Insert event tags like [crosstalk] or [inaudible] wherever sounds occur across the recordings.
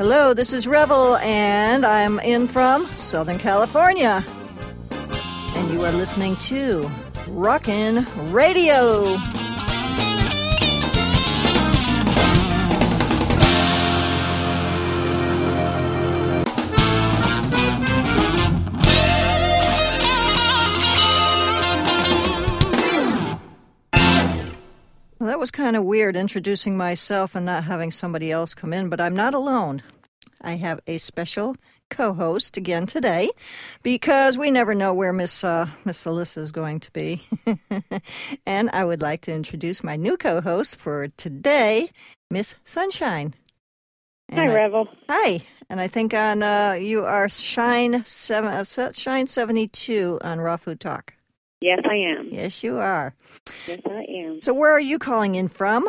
Hello, this is Revel, and I'm in from Southern California. And you are listening to Rawkin' Radio. Kind of weird introducing myself and not having somebody else come in, but I'm not alone. I have a special co-host again today because we never know where Miss uh, Miss Alyssa is going to be. [laughs] and I would like to introduce my new co-host for today, Miss Sunshine. And Hi, I- Revel. Hi, and I think on uh, you are Shine seven uh, Shine seventy two on Raw Food Talk. Yes, I am. Yes, you are. Yes, I am. So where are you calling in from?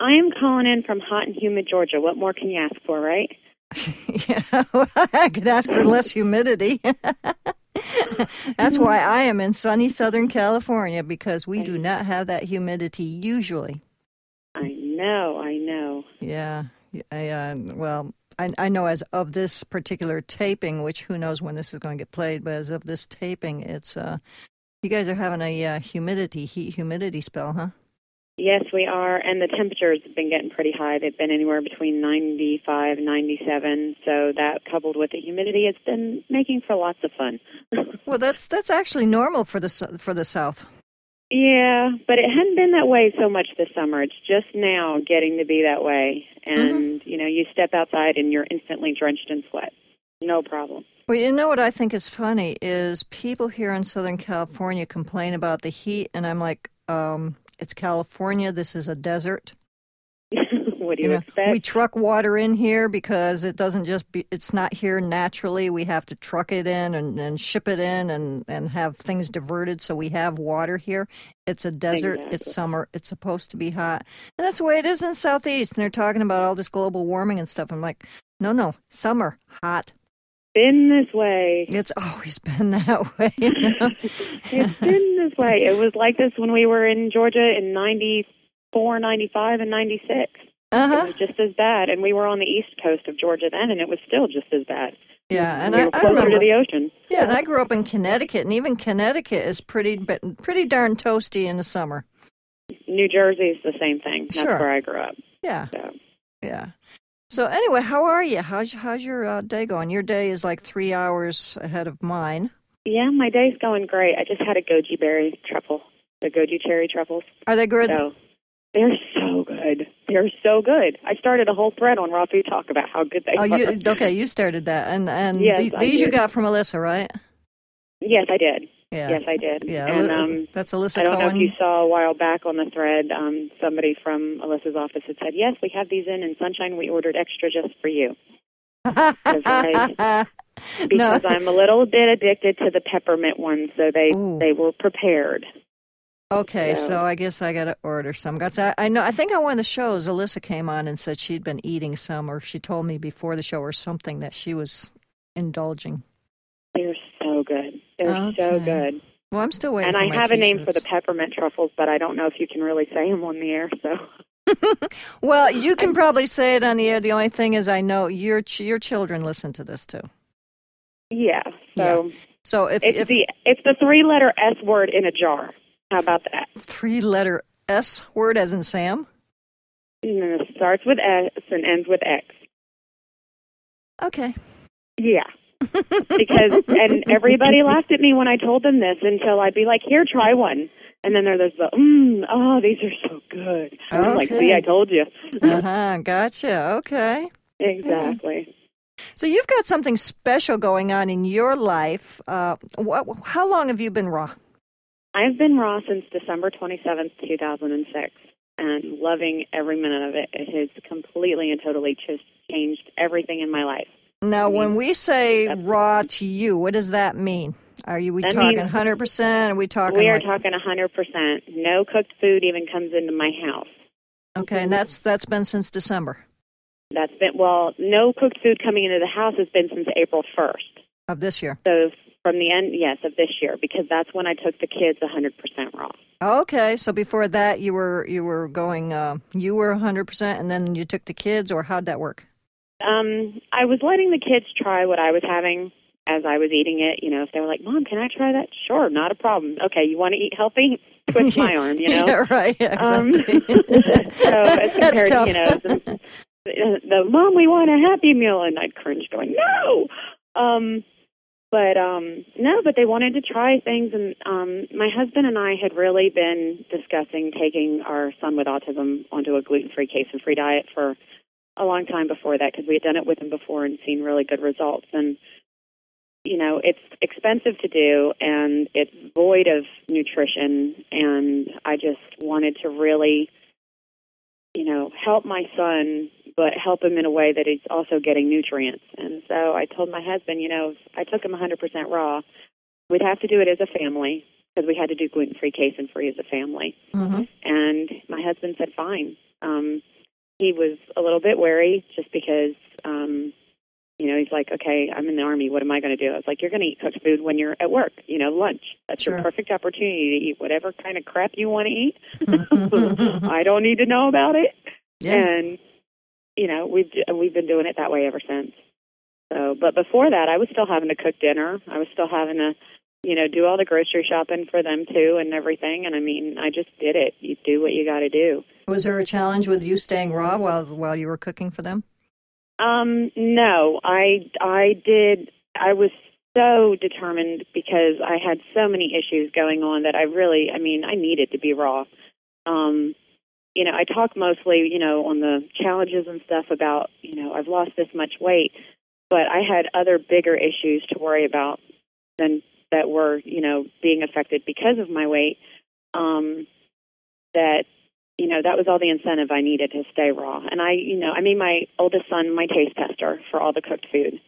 I am calling in from hot and humid Georgia. What more can you ask for, right? [laughs] Yeah, well, [laughs] I could ask for less humidity. [laughs] That's why I am in sunny Southern California because we do not have that humidity usually. I know, I know. Yeah, I, uh, well, I, I know as of this particular taping, which who knows when this is going to get played, but as of this taping, it's uh, you guys are having a uh, humidity heat humidity spell, huh? Yes, we are, and the temperatures have been getting pretty high. They've been anywhere between 95 and 97, so that coupled with the humidity, it's been making for lots of fun. [laughs] Well, that's that's actually normal for the s- for the South. yeah, but it hadn't been that way so much this summer. It's just now getting to be that way. And, you know, you step outside and you're instantly drenched in sweat. No problem. Well, you know what I think is funny is people here in Southern California complain about the heat, and I'm like, um, it's California. This is a desert. [laughs] what do you, know, expect? we truck water in here because it doesn't just be. It's not here naturally. We have to truck it in and, and ship it in and and have things diverted so we have water here. It's a desert. It's summer. It's supposed to be hot, and that's the way it is in the southeast. And they're talking about all this global warming and stuff. I'm like, no, no, summer, hot. Been this way. It's always been that way. You know? [laughs] It's been this way. It was like this when we were in Georgia in 94, 95, and 96. It uh-huh. was just as bad. And we were on the east coast of Georgia then, and it was still just as bad. Yeah, and we I, I closer remember. to the ocean. yeah, and I grew up in Connecticut, and even Connecticut is pretty, but pretty darn toasty in the summer. New Jersey is the same thing. That's Sure. where I grew up. Yeah, So. yeah. So anyway, how are you? How's how's your uh, day going? Your day is like three hours ahead of mine. Yeah, my day's going great. I just had a goji berry truffle, the goji cherry truffles. Are they good? So they're so good. They're so good. I started a whole thread on Raw Food Talk about how good they Oh, are. you okay? You started that, and and Yes, the- these you got from Alyssa, right? Yes, I did. Yeah, Yes, I did. yeah. And um, that's Alyssa I don't know if you saw a while back on the thread, um, somebody from Alyssa's office had said, "Yes, we have these in, and Sunshine, we ordered extra just for you." I- [laughs] Because I'm a little bit addicted to the peppermint ones, so they Ooh. they were prepared. Okay, so So- I guess I got to order some. Got I, I know. I think on one of the shows, Alyssa came on and said she'd been eating some, or she told me before the show or something that she was indulging. They're so good. They're Okay. so good. Well, I'm still waiting. and I have a name for the peppermint truffles, but I don't know if you can really say them on the air. So [laughs] Well, you can probably say it on the air. The only thing is, I know your ch- your children listen to this too. yeah, so So if it's if the it's the three letter S word in a jar. How about that? three letter S word as in Sam. It starts with S and ends with X. Okay. Yeah. Because and everybody laughed at me when I told them this until I'd be like, "Here, try one," and then there- there's the, mm, "Oh, these are so good." I'm like, "See, I told you." Uh huh. Gotcha. Okay. exactly. So you've got something special going on in your life. Uh, what, how long have you been raw? I've been raw since December 27th, 2006, and loving every minute of it. It has completely and totally just changed everything in my life. Now, when we say Absolutely. raw to you, what does that mean? Are you we That talking hundred percent? Are we talking we are like talking 100%. No cooked food even comes into my house. okay? And that's that's been since December That's been, well, no cooked food coming into the house has been since April 1st. of this year. So from the end, yes, of this year, because that's when I took the kids 100% raw. Okay, so before that, you were you were going uh, you were hundred percent, and then you took the kids, or how'd that work? Um, I was letting the kids try what I was having as I was eating it. You know, if they were like, "Mom, can I try that?" Sure, not a problem. Okay, you want to eat healthy? [laughs] Twist my arm. You [laughs] know, yeah, right. Um, Exactly. [laughs] so as compared to you know the, the mom, we want a happy meal, and I'd cringe, going, "No." Um, but um, no, but they wanted to try things, and um, my husband and I had really been discussing taking our son with autism onto a gluten-free, casein-free diet for a long time before that because we had done it with him before and seen really good results. And you know, it's expensive to do, and it's void of nutrition. And I just wanted to really, you know, help my son, but help him in a way that he's also getting nutrients. And so I told my husband, you know, I took him 100% raw, we'd have to do it as a family because we had to do gluten-free, casein-free as a family. hmm And my husband said, fine. Um, he was a little bit wary just because, um, you know, he's like, okay, I'm in the army. What am I going to do? I was like, you're going to eat cooked food when you're at work, you know, lunch. That's Sure. your perfect opportunity to eat whatever kind of crap you want to eat. [laughs] I don't need to know about it. yeah. And, you know, we've, we've been doing it that way ever since. So, but before that, I was still having to cook dinner. I was still having to, you know, do all the grocery shopping for them too and everything. And I mean, I just did it. You do what you got to do. Was there a challenge with you staying raw while while you were cooking for them? Um, no, I I did. I was so determined because I had so many issues going on that I really, I mean, I needed to be raw. Um, you know, I talk mostly, you know, on the challenges and stuff about, you know, I've lost this much weight, but I had other bigger issues to worry about than that were, you know, being affected because of my weight. Um, that you know, that was all the incentive I needed to stay raw. And I, you know, I made my oldest son my taste tester for all the cooked food.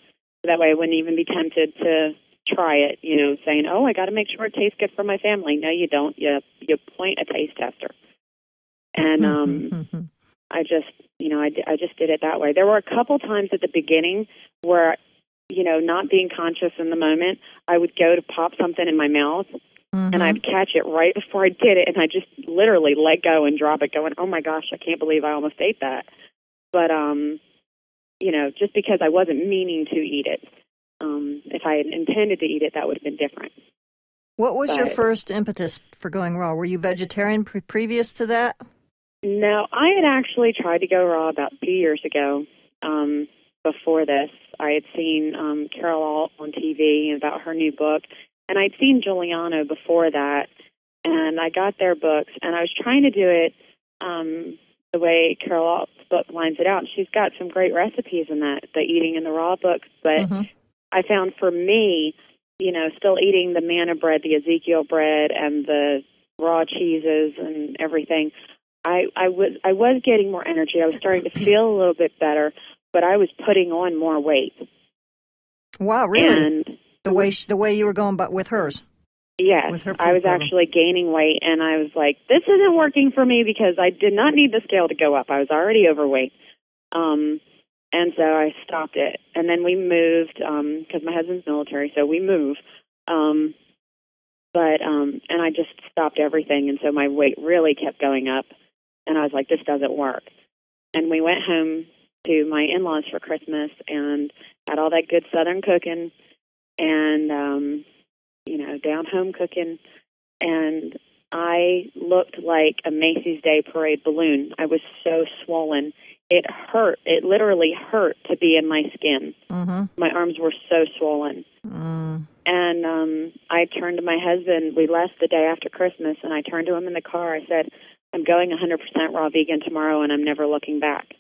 So that way I wouldn't even be tempted to try it, you know, saying, oh, I got to make sure it tastes good for my family. No, you don't. You, you point a taste tester. And um, I just, you know, I, I just did it that way. There were a couple times at the beginning where, you know, not being conscious in the moment, I would go to pop something in my mouth Mm-hmm. and I'd catch it right before I did it, and I just literally let go and drop it, going, "Oh my gosh, I can't believe I almost ate that." But um, you know, just because I wasn't meaning to eat it, um, if I had intended to eat it, that would have been different. what was your first impetus for going raw? Were you vegetarian pre- previous to that? No, I had actually tried to go raw about two years ago. Um, before this, I had seen um, Carol Alt on TV about her new book, and I'd seen Juliano before that, and I got their books, and I was trying to do it um, the way Carol Alt's book lines it out. And she's got some great recipes in that, the Eating in the Raw book, but Mhm. I found for me, you know, still eating the manna bread, the Ezekiel bread, and the raw cheeses and everything. I I was I was getting more energy. I was starting to feel a little bit better, but I was putting on more weight. Wow, really? And the way sh- the way you were going, but with hers. yes, With her I was actually gaining weight, and I was like, this isn't working for me because I did not need the scale to go up. I was already overweight. Um, and so I stopped it. And then we moved because my husband's military, so we moved. Um, but um, and I just stopped everything, and so my weight really kept going up. And I was like, this doesn't work. And we went home to my in-laws for Christmas and had all that good Southern cooking, and um, you know, down home cooking, and I looked like a Macy's Day Parade balloon. I was so swollen. It hurt. It literally hurt to be in my skin. Mm-hmm. My arms were so swollen. Mm. And um I turned to my husband. We left the day after Christmas, and I turned to him in the car. I said, "I'm going 100% raw vegan tomorrow, and I'm never looking back."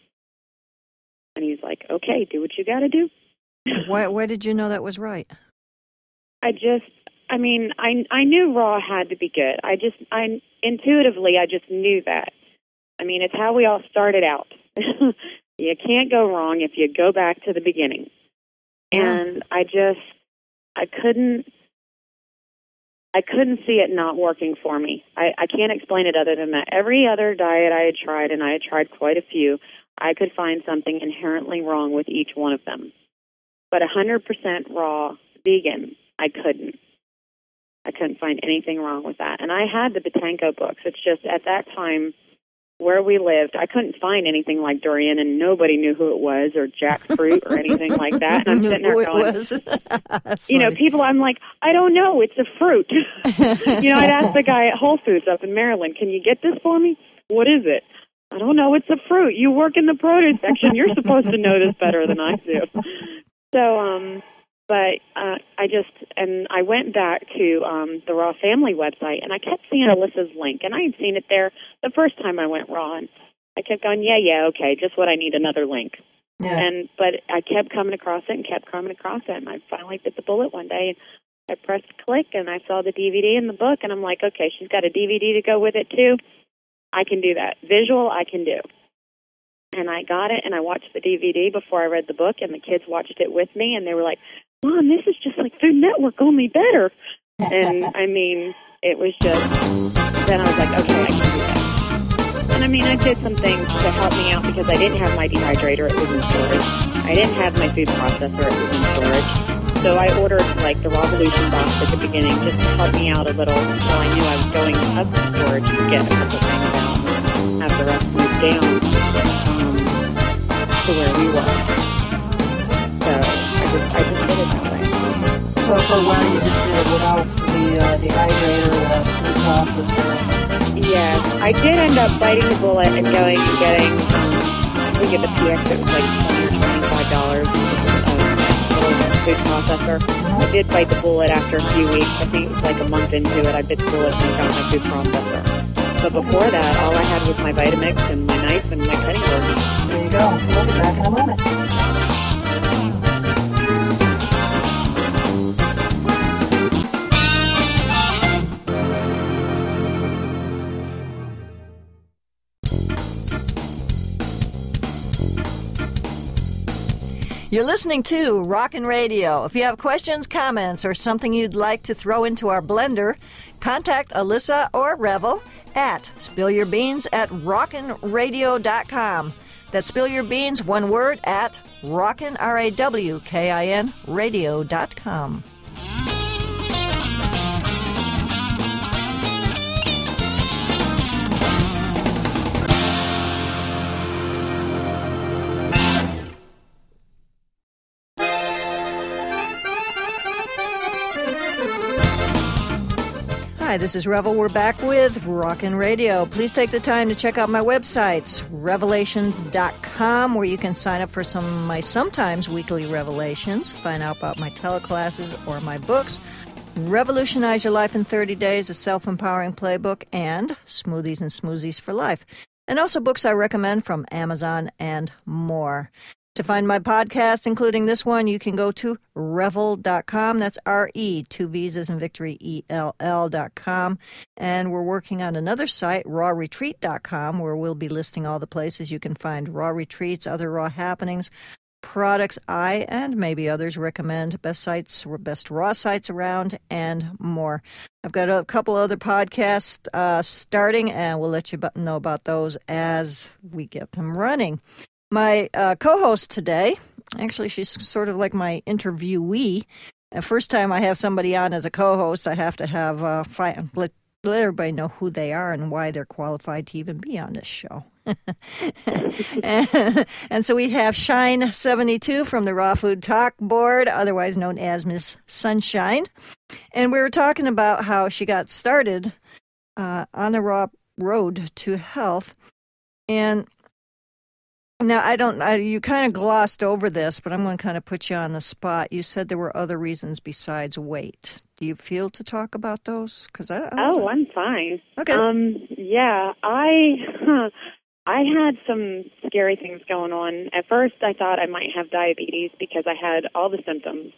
And he's like, "Okay, do what you got to do." [laughs] Why, why did you know that was right? I just, I mean, I I knew raw had to be good. I just, I intuitively, I just knew that. I mean, it's how we all started out. [laughs] you can't go wrong if you go back to the beginning. Yeah. And I just, I couldn't, I couldn't see it not working for me. I, I can't explain it other than that. Every other diet I had tried, and I had tried quite a few, I could find something inherently wrong with each one of them. But 100% raw vegan, I couldn't. I couldn't find anything wrong with that. And I had the Boutenko books. It's just at that time where we lived, I couldn't find anything like durian, and nobody knew who it was or jackfruit or anything like that. And I'm [laughs] sitting there going, [laughs] you know, people. I'm like, I don't know. It's a fruit. [laughs] you know, I'd ask the guy at Whole Foods up in Maryland, "Can you get this for me? What is it?" I don't know. It's a fruit. You work in the produce section. You're supposed to know this better than I do. So, um, but uh, I just and I went back to um, the Raw Family website, and I kept seeing Alyssa's link, and I had seen it there the first time I went Raw, and I kept going, yeah, yeah, okay, just what I need another link. Yeah. And but I kept coming across it and kept coming across it, and I finally bit the bullet one day. And I pressed click, and I saw the DVD in the book, and I'm like, okay, she's got a DVD to go with it too. I can do that. Visual, I can do. And I got it, and I watched the DVD before I read the book, and the kids watched it with me, and they were like, "Mom, this is just like Food Network, only better." And [laughs] I mean, it was just. Then I was like, okay, I can do that. And I mean, I did some things to help me out because I didn't have my dehydrator; it was in storage. I didn't have my food processor; it was in storage. So I ordered like the Revolution box at the beginning just to help me out a little until I knew I was going up to storage to get a couple things out and have the rest moved down um, to where we were. So just I just did it that way. So for a while you just did it without the uh, dehydrator, without the food processor. Yes, I did end up biting the bullet and going and getting. Um, I think at the PX it was like twenty or twenty-five dollars. Food processor. I did bite the bullet after a few weeks. I think it was like a month into it. I bit the bullet and got my food processor. But before that, all I had was my Vitamix and my knife and my cutting board. There you go. We'll be back in a moment. You're listening to Rawkin' Radio. If you have questions, comments, or something you'd like to throw into our blender, contact Alyssa or Revel at spillyourbeans at rawkinradio.com. That's spill your beans, one word, at rawkin, R-A-W-K-I-N, radio.com. Hi, this is Revel. We're back with Rawkin' Radio. Please take the time to check out my websites, revelations.com, where you can sign up for some of my sometimes weekly revelations, find out about my teleclasses or my books, Revolutionize Your Life in 30 Days, a self empowering playbook, and Smoothies and Smoothies for Life. And also books I recommend from Amazon and more. To find my podcast, including this one, you can go to revvell.com. That's R E, two V's as in victory, E L L.com. And we're working on another site, rawretreat.com, where we'll be listing all the places you can find raw retreats, other raw happenings, products I and maybe others recommend, best sites, best raw sites around, and more. I've got a couple other podcasts uh, starting, and we'll let you know about those as we get them running. My uh, co host today, actually, she's sort of like my interviewee. The first time I have somebody on as a co host, I have to have uh, fi- let, let everybody know who they are and why they're qualified to even be on this show. and, [laughs] and so we have Shine 72 from the Raw Food Talk Board, otherwise known as Miss Sunshine. And we were talking about how she got started uh, on the raw road to health. And now I don't. I, you kind of glossed over this, but I'm going to kind of put you on the spot. You said there were other reasons besides weight. Do you feel to talk about those? Because I, I Oh, I'm fine. Okay. Um, yeah, I huh, I had some scary things going on. At first, I thought I might have diabetes because I had all the symptoms,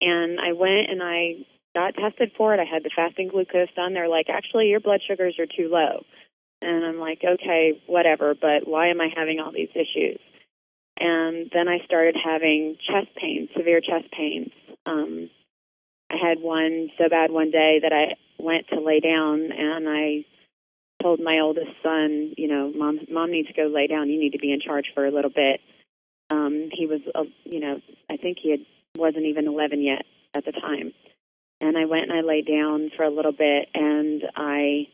and I went and I got tested for it. I had the fasting glucose done. They're like, actually, your blood sugars are too low, and I'm like, okay, whatever. But why am I having all these issues? And then I started having chest pains, severe chest pains. Um, I had one so bad one day that I went to lay down and I told my oldest son, you know, mom, mom needs to go lay down. You need to be in charge for a little bit. Um, he was, uh, you know, I think he had, wasn't even 11 yet at the time. And I went and I laid down for a little bit and I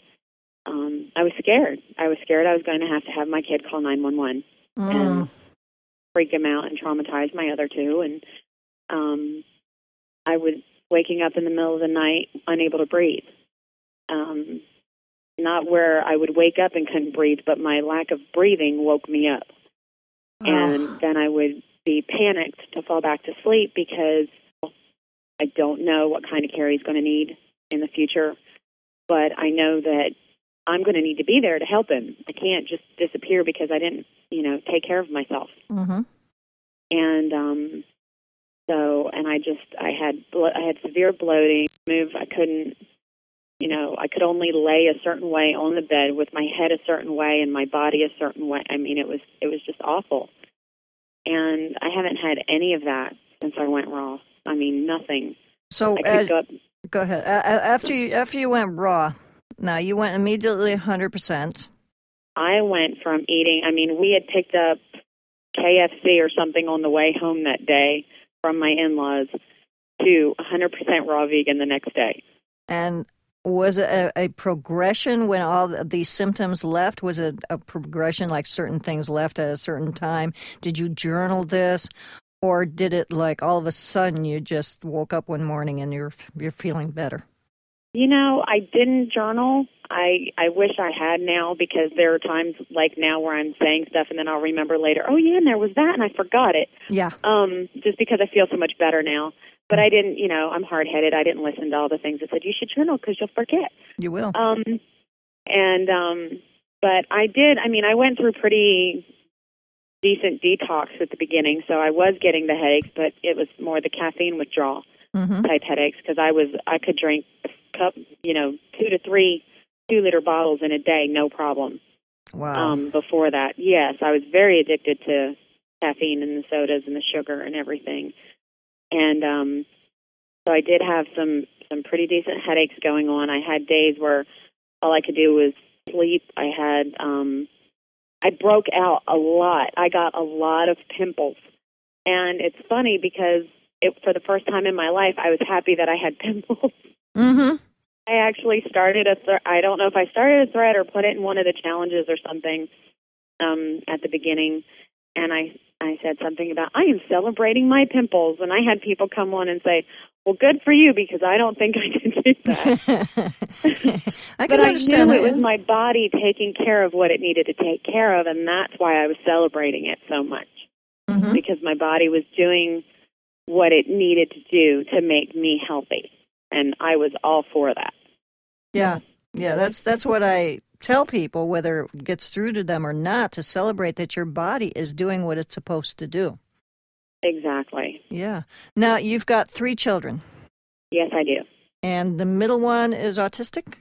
um, I was scared. I was scared I was going to have to have my kid call 911 Mm. and freak him out and traumatize my other two. And um, I was waking up in the middle of the night unable to breathe. Um, not where I would wake up and couldn't breathe, but my lack of breathing woke me up. Oh. And then I would be panicked to fall back to sleep because I don't know what kind of care he's going to need in the future. But I know that I'm going to need to be there to help him. I can't just disappear because I didn't, you know, take care of myself. hmm And um, so, and I just, I had, blo- I had severe bloating. Move, I couldn't, you know, I could only lay a certain way on the bed with my head a certain way and my body a certain way. I mean, it was, it was just awful. And I haven't had any of that since I went raw. I mean, nothing. So I as, go up. go ahead. A- after you after you went raw, now you went immediately 100 percent. I went from eating. I mean, we had picked up KFC or something on the way home that day from my in-laws to 100% raw vegan the next day. And was it a, a progression when all the- these symptoms left? Was it a progression like certain things left at a certain time? Did you journal this, or did it like all of a sudden you just woke up one morning and you're you're feeling better? You know, I didn't journal. I I wish I had now because there are times like now where I'm saying stuff and then I'll remember later. Oh yeah, and there was that, and I forgot it. Yeah. Um, just because I feel so much better now. But I didn't. You know, I'm hard headed. I didn't listen to all the things that said you should journal because you'll forget. You will. Um, and um, but I did. I mean, I went through pretty decent detox at the beginning, so I was getting the headaches, but it was more the caffeine withdrawal hmm type headaches because I was I could drink cup, you know, two to three two liter bottles in a day, no problem. Wow. Um, before that, yes, I was very addicted to caffeine and the sodas and the sugar and everything, and um, so I did have some some pretty decent headaches going on. I had days where all I could do was sleep. I had um, I broke out a lot. I got a lot of pimples, and it's funny because it, for the first time in my life, I was happy that I had [laughs] pimples. hmm I actually started a th- I don't know if I started a thread or put it in one of the challenges or something um, at the beginning, and I I said something about I am celebrating my pimples, and I had people come on and say, "Well, good for you," because I don't think I can do that. [laughs] I but I knew that. it was my body taking care of what it needed to take care of, and that's why I was celebrating it so much Mhm. because my body was doing what it needed to do to make me healthy, and I was all for that. Yeah, yeah. That's that's what I tell people, whether it gets through to them or not, to celebrate that your body is doing what it's supposed to do. Exactly. Yeah. Now you've got three children, Yes, I do. and the middle one is autistic.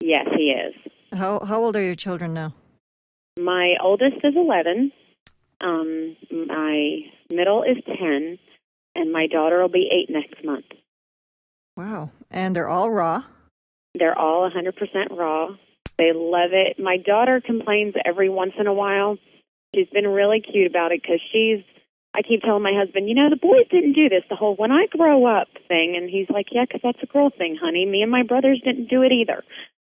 Yes, he is. How how old are your children now? My oldest is 11. Um, my middle is 10, and my daughter will be 8 next month. Wow. And they're all raw. They're all 100% raw. They love it. My daughter complains every once in a while. She's been really cute about it because she's. I keep telling my husband, you know, the boys didn't do this, the whole when I grow up thing. And he's like, yeah, 'cause that's a girl thing, honey. Me and my brothers didn't do it either.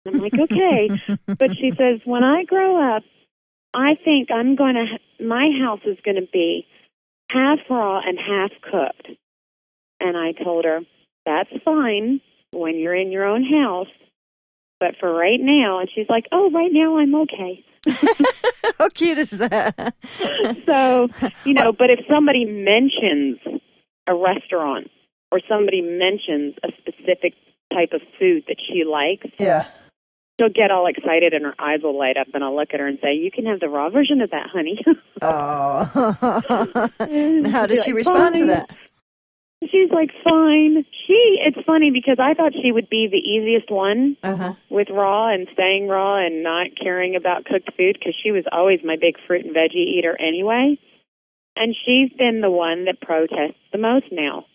I'm like, okay. [laughs] but she says, when I grow up, I think I'm going to, my house is going to be half raw and half cooked. And I told her, that's fine when you're in your own house. But for right now, and she's like, oh, right now I'm okay. [laughs] how cute is that? [laughs] so, you know, but if somebody mentions a restaurant or somebody mentions a specific type of food that she likes, yeah. she'll get all excited and her eyes will light up and I'll look at her and say, You can have the raw version of that, honey. [laughs] Oh. how does She's she like, respond to that? She's like, Fine. She it's funny because I thought she would be the easiest one Uh huh. with raw and staying raw and not caring about cooked food because she was always my big fruit and veggie eater anyway. And she's been the one that protests the most now.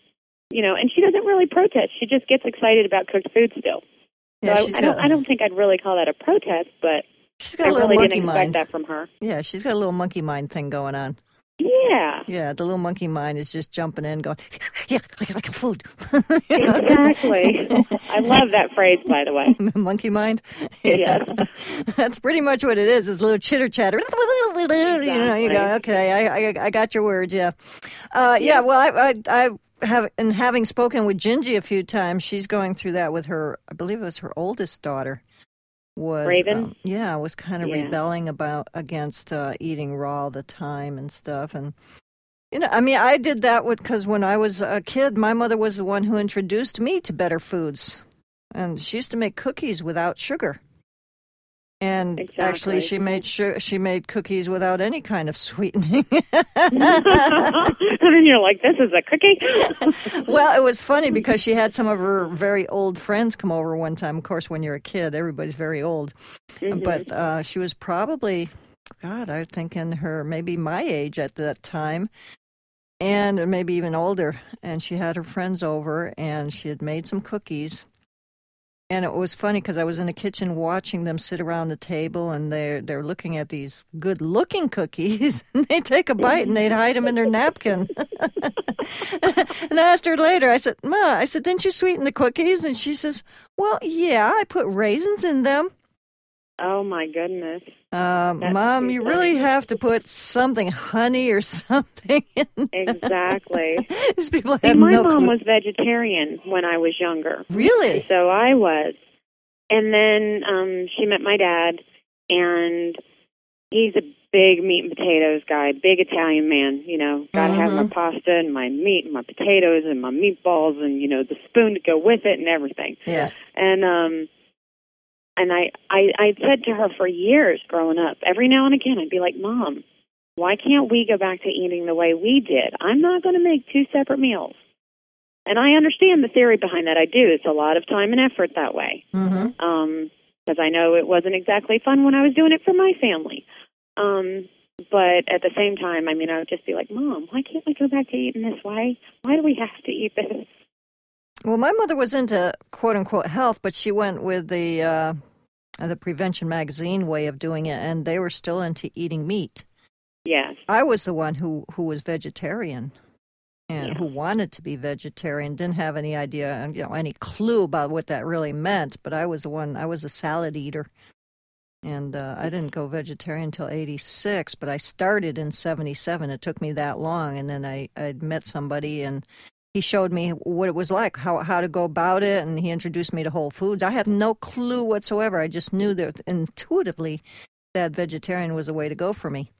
You know, and she doesn't really protest. She just gets excited about cooked food still. Yeah, so I, I don't I don't think I'd really call that a protest, but she's got I a little really monkey didn't expect mind. that from her. Yeah, she's got a little monkey mind thing going on. Yeah. Yeah, the little monkey mind is just jumping in, going, "Yeah, I got, I food." [laughs] Exactly. I love that phrase, by the way. [laughs] monkey mind. Yes. [laughs] That's pretty much what it is. It's a little chitter chatter. You know, you go, okay, I, I, I got your words. Yeah, uh, yeah. Yeah. Well, I, I, I have, and having spoken with Gingy a few times, she's going through that with her. I believe it was her oldest daughter. Was Raven? um, yeah, was kind of Yeah. rebelling about against uh, eating raw all the time and stuff, and you know, I mean, I did that with because when I was a kid, my mother was the one who introduced me to better foods, and she used to make cookies without sugar. And actually, she made sure she made cookies without any kind of sweetening. [laughs] and then you're like, this is a cookie? [laughs] well, it was funny because she had some of her very old friends come over one time. Of course, when you're a kid, everybody's very old. Mhm. But uh, she was probably, God, I think in her maybe my age at that time, and maybe even older. And she had her friends over, and she had made some cookies. And it was funny because I was in the kitchen watching them sit around the table, and they're they're looking at these good-looking cookies. [laughs] and they take a bite and they'd hide them in their napkin. [laughs] and I asked her later. I said, "Ma, I said, didn't you sweeten the cookies?" And she says, "Well, yeah, I put raisins in them." Oh, my goodness. Um, Mom, you funny. really have to put something, honey or [laughs] something. In Exactly. [laughs] These people have my no mom clue. was vegetarian when I was younger. really. So I was. And then um she met my dad and he's a big meat and potatoes guy, big Italian man, you know. Gotta have my Mhm. pasta and my meat and my potatoes and my meatballs and, you know, the spoon to go with it and everything. Yeah. And um and I, I I said to her for years growing up, every now and again I'd be like, Mom, why can't we go back to eating the way we did? I'm not gonna make two separate meals. And I understand the theory behind that. I do. It's a lot of time and effort that way. Mm-hmm. Um, because I know it wasn't exactly fun when I was doing it for my family. Um, but at the same time, I mean, I would just be like, Mom, why can't we go back to eating this way? Why do we have to eat this? Well, my mother was into quote unquote health, but she went with the uh, the Prevention Magazine way of doing it, and they were still into eating meat. Yes. I was the one who who was vegetarian and Yeah. who wanted to be vegetarian, didn't have any idea, and you know, any clue about what that really meant. But I was the one. I was a salad eater, and uh, I didn't go vegetarian until '86. But I started in '77. It took me that long, and then I I met somebody and. He showed me what it was like, how how to go about it, and he introduced me to Whole Foods. I had no clue whatsoever. I just knew that intuitively that vegetarian was the way to go for me.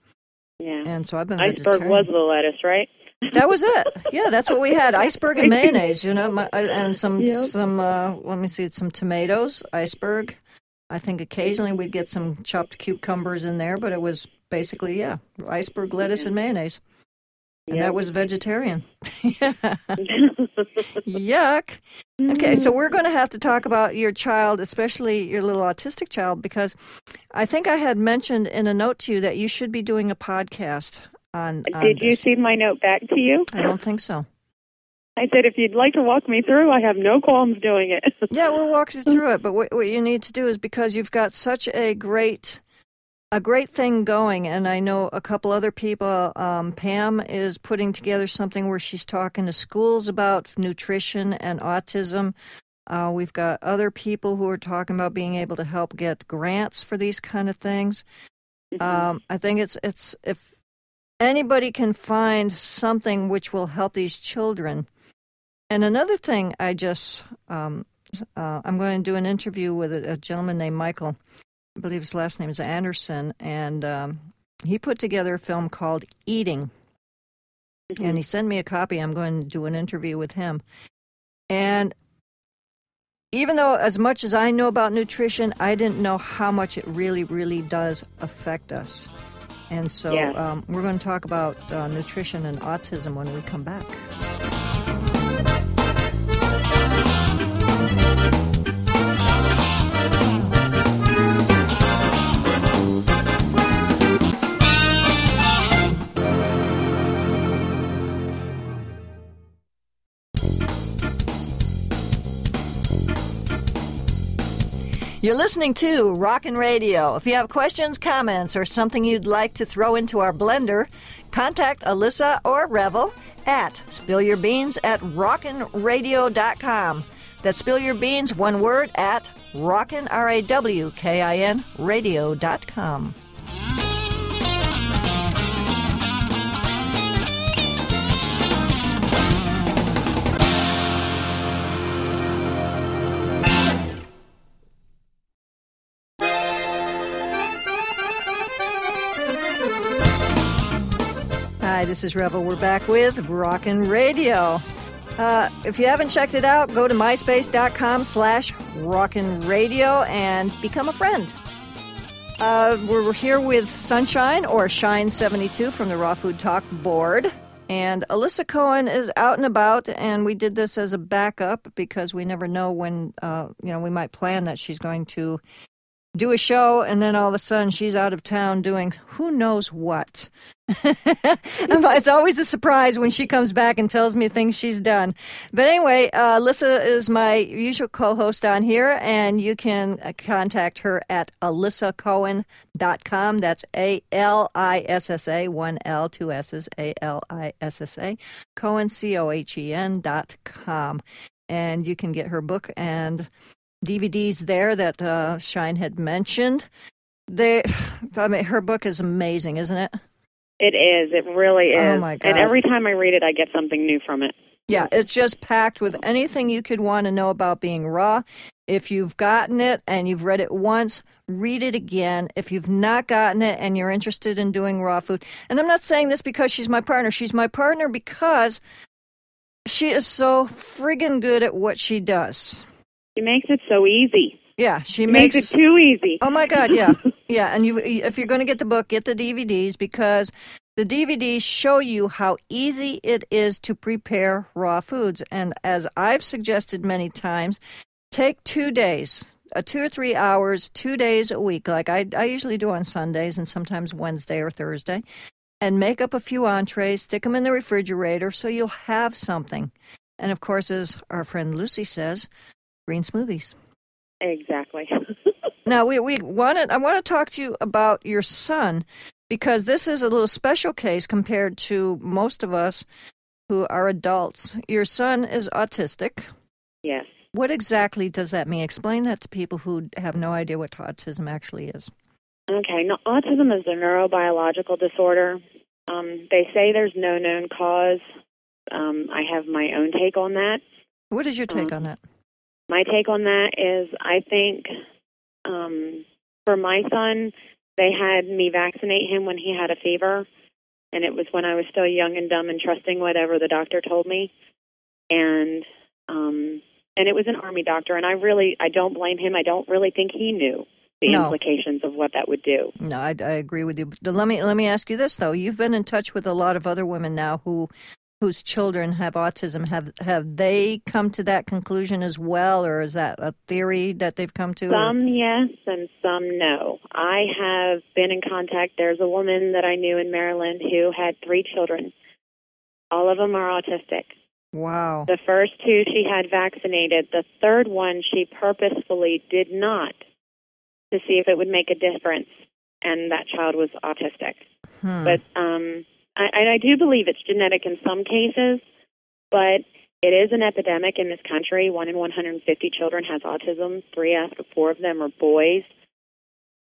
Yeah. And so I've been Iceberg vegetarian. was the lettuce, right? That was it. Yeah, that's what we had: [laughs] iceberg and mayonnaise. You know, my, and some Yep. some. Uh, let me see, some tomatoes, iceberg. I think occasionally we'd get some chopped cucumbers in there, but it was basically yeah, iceberg, lettuce, and mayonnaise. And Yep. that was vegetarian. [laughs] [laughs] Yuck. Okay, so hmm. we're going to have to talk about your child, especially your little autistic child, because I think I had mentioned in a note to you that you should be doing a podcast on. on Did you this. see my note back to you? I don't think so. I said if you'd like to walk me through, I have no qualms doing it. Yeah, we'll walk you [laughs] through it. But what, what you need to do is because you've got such a great, a great thing going, and I know a couple other people. Um, Pam is putting together something where she's talking to schools about nutrition and autism. Uh, we've got other people who are talking about being able to help get grants for these kind of things. Um, I think it's it's if anybody can find something which will help these children. And another thing, I just um, uh, I'm going to do an interview with a, a gentleman named Michael. I believe his last name is Anderson, and um, he put together a film called Eating. And he sent me a copy. I'm going to do an interview with him. And even though, as much as I know about nutrition, I didn't know how much it really, really does affect us. And so Yeah. um, we're going to talk about uh, nutrition and autism when we come back. You're listening to Rawkin' Radio. If you have questions, comments, or something you'd like to throw into our blender, contact Alyssa or Revel at spillyourbeans at rawkinradio.com. That's spill your beans, one word, at rawkin, R-A-W-K-I-N, radio.com. this is Revel. We're back with Rawkin' Radio. Uh, if you haven't checked it out, go to myspace.com slash rawkin' radio and become a friend. Uh, we're here with Sunshine or Shine72 from the Raw Food Talk board. And Alyssa Cohen is out and about, and we did this as a backup because we never know when, uh, you know, we might plan that she's going to do a show, and then all of a sudden she's out of town doing who knows what. [laughs] it's always a surprise when she comes back and tells me things she's done. But anyway, uh, Alyssa is my usual co host on here, and you can uh, contact her at alyssacohen.com. That's A L I S S A, one L, two S's, A L I S S A, Cohen, C O H E N dot com. And you can get her book and DVDs there that uh, Shine had mentioned. They, [sighs] I mean, her book is amazing, isn't it? It is. It really is. Oh my god! And every time I read it, I get something new from it. Yeah, it's just packed with anything you could want to know about being raw. If you've gotten it and you've read it once, read it again. If you've not gotten it and you're interested in doing raw food, and I'm not saying this because she's my partner. She's my partner because she is so friggin' good at what she does. She makes it so easy. Yeah, she makes, makes, it too easy. Oh my God, yeah, [laughs] yeah. And you, if you're going to get the book, get the DVDs because the DVDs show you how easy it is to prepare raw foods. And as I've suggested many times, take two days, uh, two or three hours, two days a week, like I, I usually do on Sundays and sometimes Wednesday or Thursday, and make up a few entrees, stick them in the refrigerator so you'll have something. And of course, as our friend Lucy says, green smoothies. Exactly. [laughs] now we we wanted I want to talk to you about your son because this is a little special case compared to most of us who are adults. Your son is autistic. Yes. What exactly does that mean? Explain that to people who have no idea what autism actually is. Okay, now, autism is a neurobiological disorder. Um, they say there's no known cause. Um, I have my own take on that. What is your take Um, on that? My take on that is I think um, for my son, they had me vaccinate him when he had a fever, and it was when I was still young and dumb and trusting whatever the doctor told me, and um, and it was an army doctor, and I really I don't blame him. I don't really think he knew the No. implications of what that would do. No, I, I agree with you. But let me let me ask you this though: You've been in touch with a lot of other women now who whose children have autism. Have have they come to that conclusion as well, or is that a theory that they've come to? Some yes and some no. I have been in contact. There's a woman that I knew in Maryland who had three children. All of them are autistic. wow. The first two she had vaccinated. The third one she purposefully did not to see if it would make a difference, and that child was autistic. Hmm. But um, I, and I do believe it's genetic in some cases, but it is an epidemic in this country. One in 150 children has autism. Three out of four of them are boys.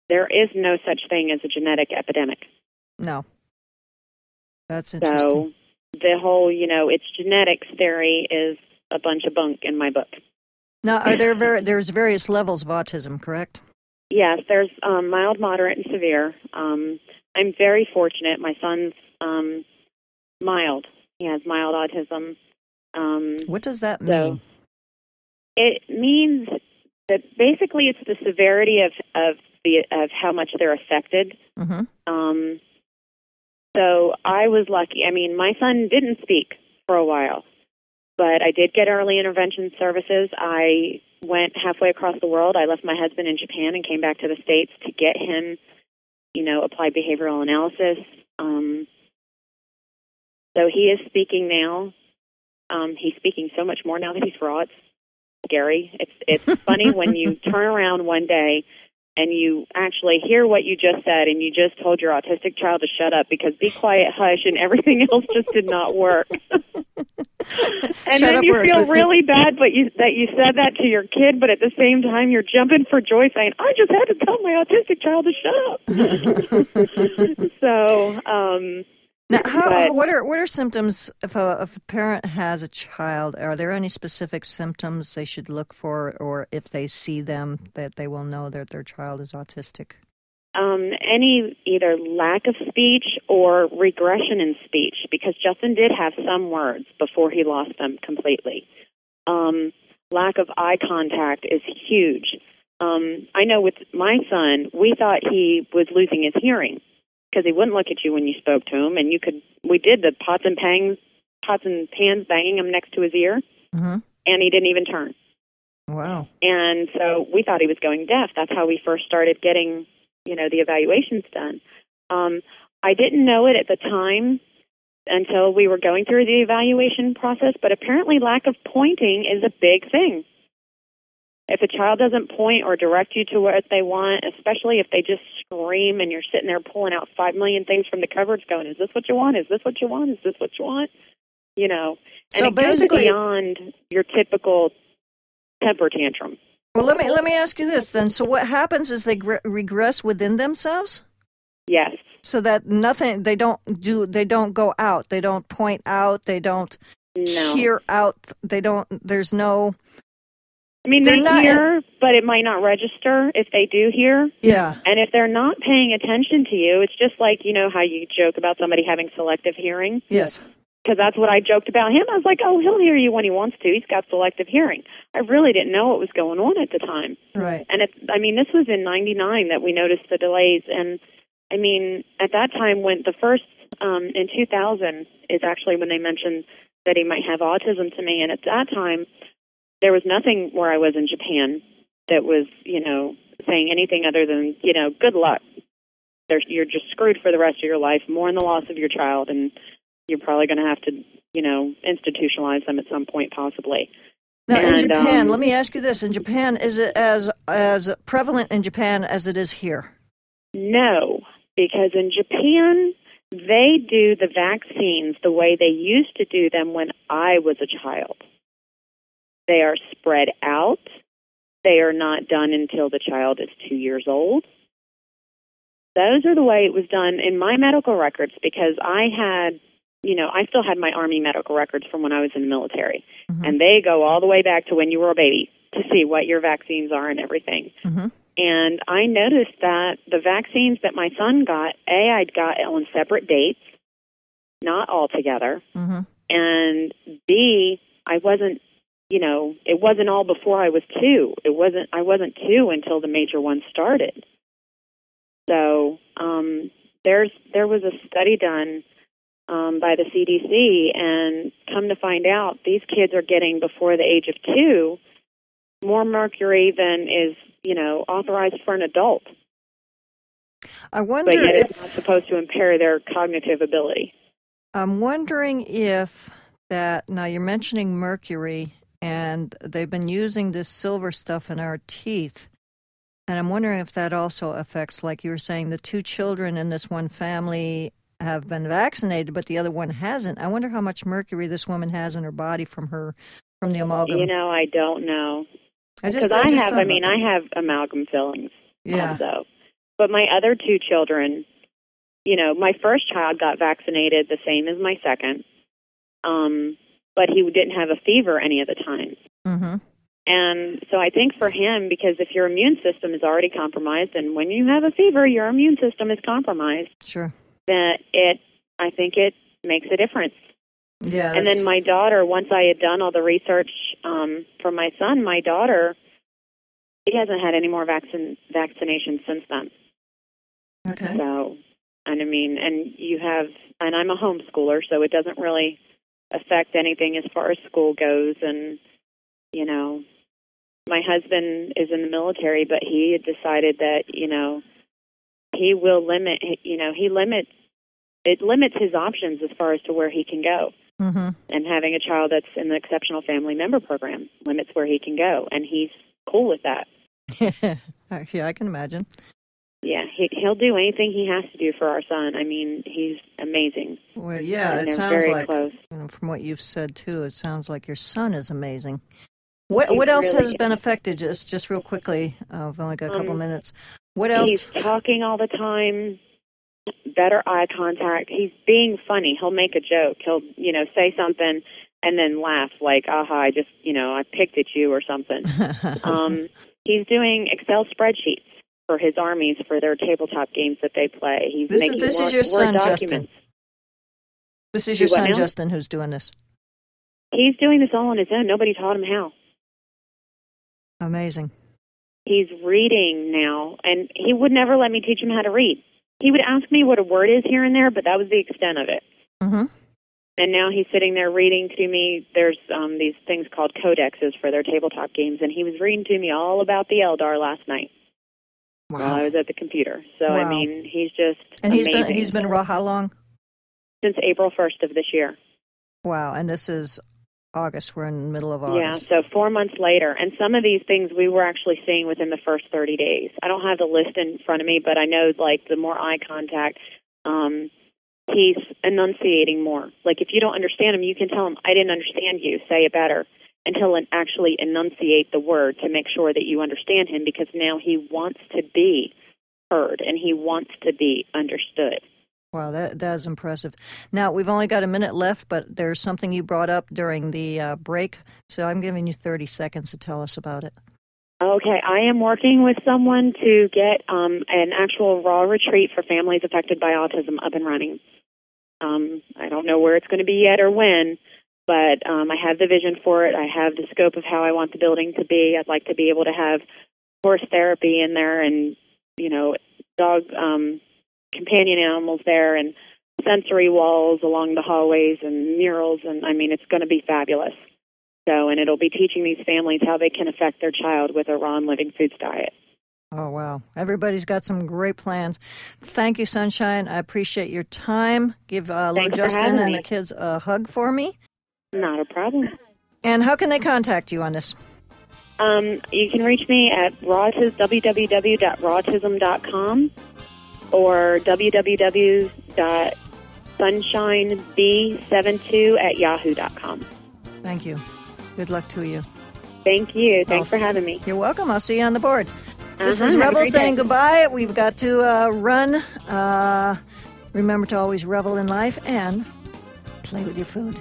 There is no such thing as a genetic epidemic. no, that's interesting. So the whole, you know, it's genetics theory is a bunch of bunk in my book. now, are there ver- there's various levels of autism, correct? Yes, there's um, mild, moderate, and severe. Um, I'm very fortunate. My son's um, mild. He has mild autism. Um, What does that So- mean? it means that basically it's the severity of of the of how much they're affected. hmm Um, so I was lucky. I mean, my son didn't speak for a while, but I did get early intervention services. I went halfway across the world. I left my husband in Japan and came back to the states to get him, you know, applied behavioral analysis. Um, so he is speaking now. Um, he's speaking so much more now that he's raw. It's scary. It's it's [laughs] funny when you turn around one day and you actually hear what you just said and you just told your autistic child to shut up because be quiet, hush, and everything [laughs] else just did not work. and Shut then you works. feel really bad, but you that you said that to your kid, but at the same time you're jumping for joy, saying, "I just had to tell my autistic child to shut up." [laughs] so, um, Now, [laughs] how, But- what are what are symptoms if a, if a parent has a child? Are there any specific symptoms they should look for, or if they see them, that they will know that their child is autistic? um, any either lack of speech or regression in speech, because Justin did have some words before he lost them completely. Um, lack of eye contact is huge. Um, I know with my son, we thought he was losing his hearing because he wouldn't look at you when you spoke to him, and you could. We did the pots and pans, pots and pans banging him next to his ear, hmm and he didn't even turn. Wow. And so we thought he was going deaf. That's how we first started getting, you know, the evaluations done. Um, I didn't know it at the time until we were going through the evaluation process, but apparently lack of pointing is a big thing. If a child doesn't point or direct you to what they want, especially if they just scream and you're sitting there pulling out five million things from the cupboards going, Is this what you want? Is this what you want? Is this what you want? You know. And So it goes basically- beyond your typical temper tantrum. Well, let me let me ask you this then. So, what happens is they gre- regress within themselves, Yes. so that nothing they don't do. They don't go out. They don't point out. They don't No. hear out. They don't. There's no. I mean, they're they not- hear, but it might not register if they do hear. Yeah. And if they're not paying attention to you, it's just like, you know, how you joke about somebody having selective hearing. Yes. Because that's what I joked about him. I was like, oh, he'll hear you when he wants to. He's got selective hearing. I really didn't know what was going on at the time. Right. And it, I mean, this was in '99 that we noticed the delays. And I mean, at that time, when the first um, in 2000 is actually when they mentioned that he might have autism to me. And at that time, there was nothing where I was in Japan that was, you know, saying anything other than, you know, good luck. There's, you're just screwed for the rest of your life, mourn the loss of your child, and you're probably going to have to, you know, institutionalize them at some point, possibly. Now, in Japan, um, let me ask you this: In Japan, is it as as prevalent in Japan as it is here? No, because in Japan, they do the vaccines the way they used to do them when I was a child. They are spread out. They are not done until the child is two years old. Those are the way it was done in my medical records because I had, you know, I still had my Army medical records from when I was in the military. Mhm. And they go all the way back to when you were a baby to see what your vaccines are and everything. hmm And I noticed that the vaccines that my son got, A, I'd got on separate dates, not all together. hmm And B, I wasn't, you know, it wasn't all before I was two. It wasn't, I wasn't two until the major one started. So, um, there's, there was a study done, um, by the CDC and come to find out these kids are getting before the age of two more mercury than is, you know, authorized for an adult. I wonder But yet it's not supposed to impair their cognitive ability. I'm wondering if that now you're mentioning mercury, and they've been using this silver stuff in our teeth. And I'm wondering if that also affects, like you were saying, the two children in this one family have been vaccinated, but the other one hasn't. I wonder how much mercury this woman has in her body from her from the amalgam. You know, I don't know. I Because just, I, I, just have, I mean, I have amalgam fillings yeah, also. But my other two children, you know, my first child got vaccinated the same as my second, um, but he didn't have a fever any of the time. hmm And so I think for him, because if your immune system is already compromised, and when you have a fever, your immune system is compromised, sure, that it, I think it makes a difference. yeah. and then my daughter, once I had done all the research um, for my son, my daughter, he hasn't had any more vaccine vaccinations since then. okay. So, and I mean, and you have, and I'm a homeschooler, so it doesn't really affect anything as far as school goes. And you know, my husband is in the military, but he had decided that you know he will limit. You know, he limits it limits his options as far as to where he can go. mm-hmm. and having a child that's in the exceptional family member program limits where he can go, and he's cool with that. [laughs] yeah, I can imagine. Yeah, he, he'll do anything he has to do for our son. I mean, he's amazing. Well, yeah, and it sounds very like close. You know, from what you've said too, it sounds like your son is amazing. What He's what else really- has been affected? Just just real quickly, uh, I've only got a couple Um, minutes. What else? He's talking all the time. Better eye contact. He's being funny. He'll make a joke. He'll, you know, say something and then laugh like, "Aha! I just, you know, I picked at you or something." [laughs] um, he's doing Excel spreadsheets for his armies for their tabletop games that they play. He's This is- making this is your son, Word Justin. this is your son now? Justin who's doing this. He's doing this all on his own. Nobody taught him how. Amazing. He's reading now, and he would never let me teach him how to read. He would ask me what a word is here and there, but that was the extent of it. hmm And now he's sitting there reading to me. There's um, these things called codexes for their tabletop games, and he was reading to me all about the Eldar last night while I was at the computer. So I mean, he's just And he's amazing. been he's been raw how long? since April 1st of this year. Wow. And this is August. We're in the middle of August. Yeah, so four months later, and some of these things we were actually seeing within the first 30 days. I don't have the list in front of me, but I know like the more eye contact, um, he's enunciating more. Like if you don't understand him, you can tell him, "I didn't understand you. Say it better." And he'll actually enunciate the word to make sure that you understand him, because now he wants to be heard and he wants to be understood. Wow, that that is impressive. Now we've only got a minute left, but there's something you brought up during the uh, break, so I'm giving you 30 seconds to tell us about it. Okay, I am working with someone to get um, an actual raw retreat for families affected by autism up and running. Um, I don't know where it's going to be yet or when, but um, I have the vision for it. I have the scope of how I want the building to be. I'd like to be able to have horse therapy in there and, you know, dog um, companion animals there and sensory walls along the hallways and murals. And I mean, it's going to be fabulous. So, and it'll be teaching these families how they can affect their child with a raw and living foods diet. Oh, wow. Everybody's got some great plans. Thank you, Sunshine. I appreciate your time. Give uh, little Thanks for Justin and me. the kids a hug for me. Not a problem. And how can they contact you on this? Um, you can reach me at rawautism, www.rawautism.com or www.sunshineb72 at yahoo.com. Thank you. Good luck to you. Thank you. Thanks I'll for having me. You're welcome. I'll see you on the board. This Uh-huh. is Revel saying day. goodbye. We've got to uh, run. Uh, remember to always revel in life and play with your food.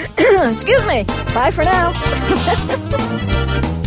[coughs] Excuse me. Bye for now. [laughs]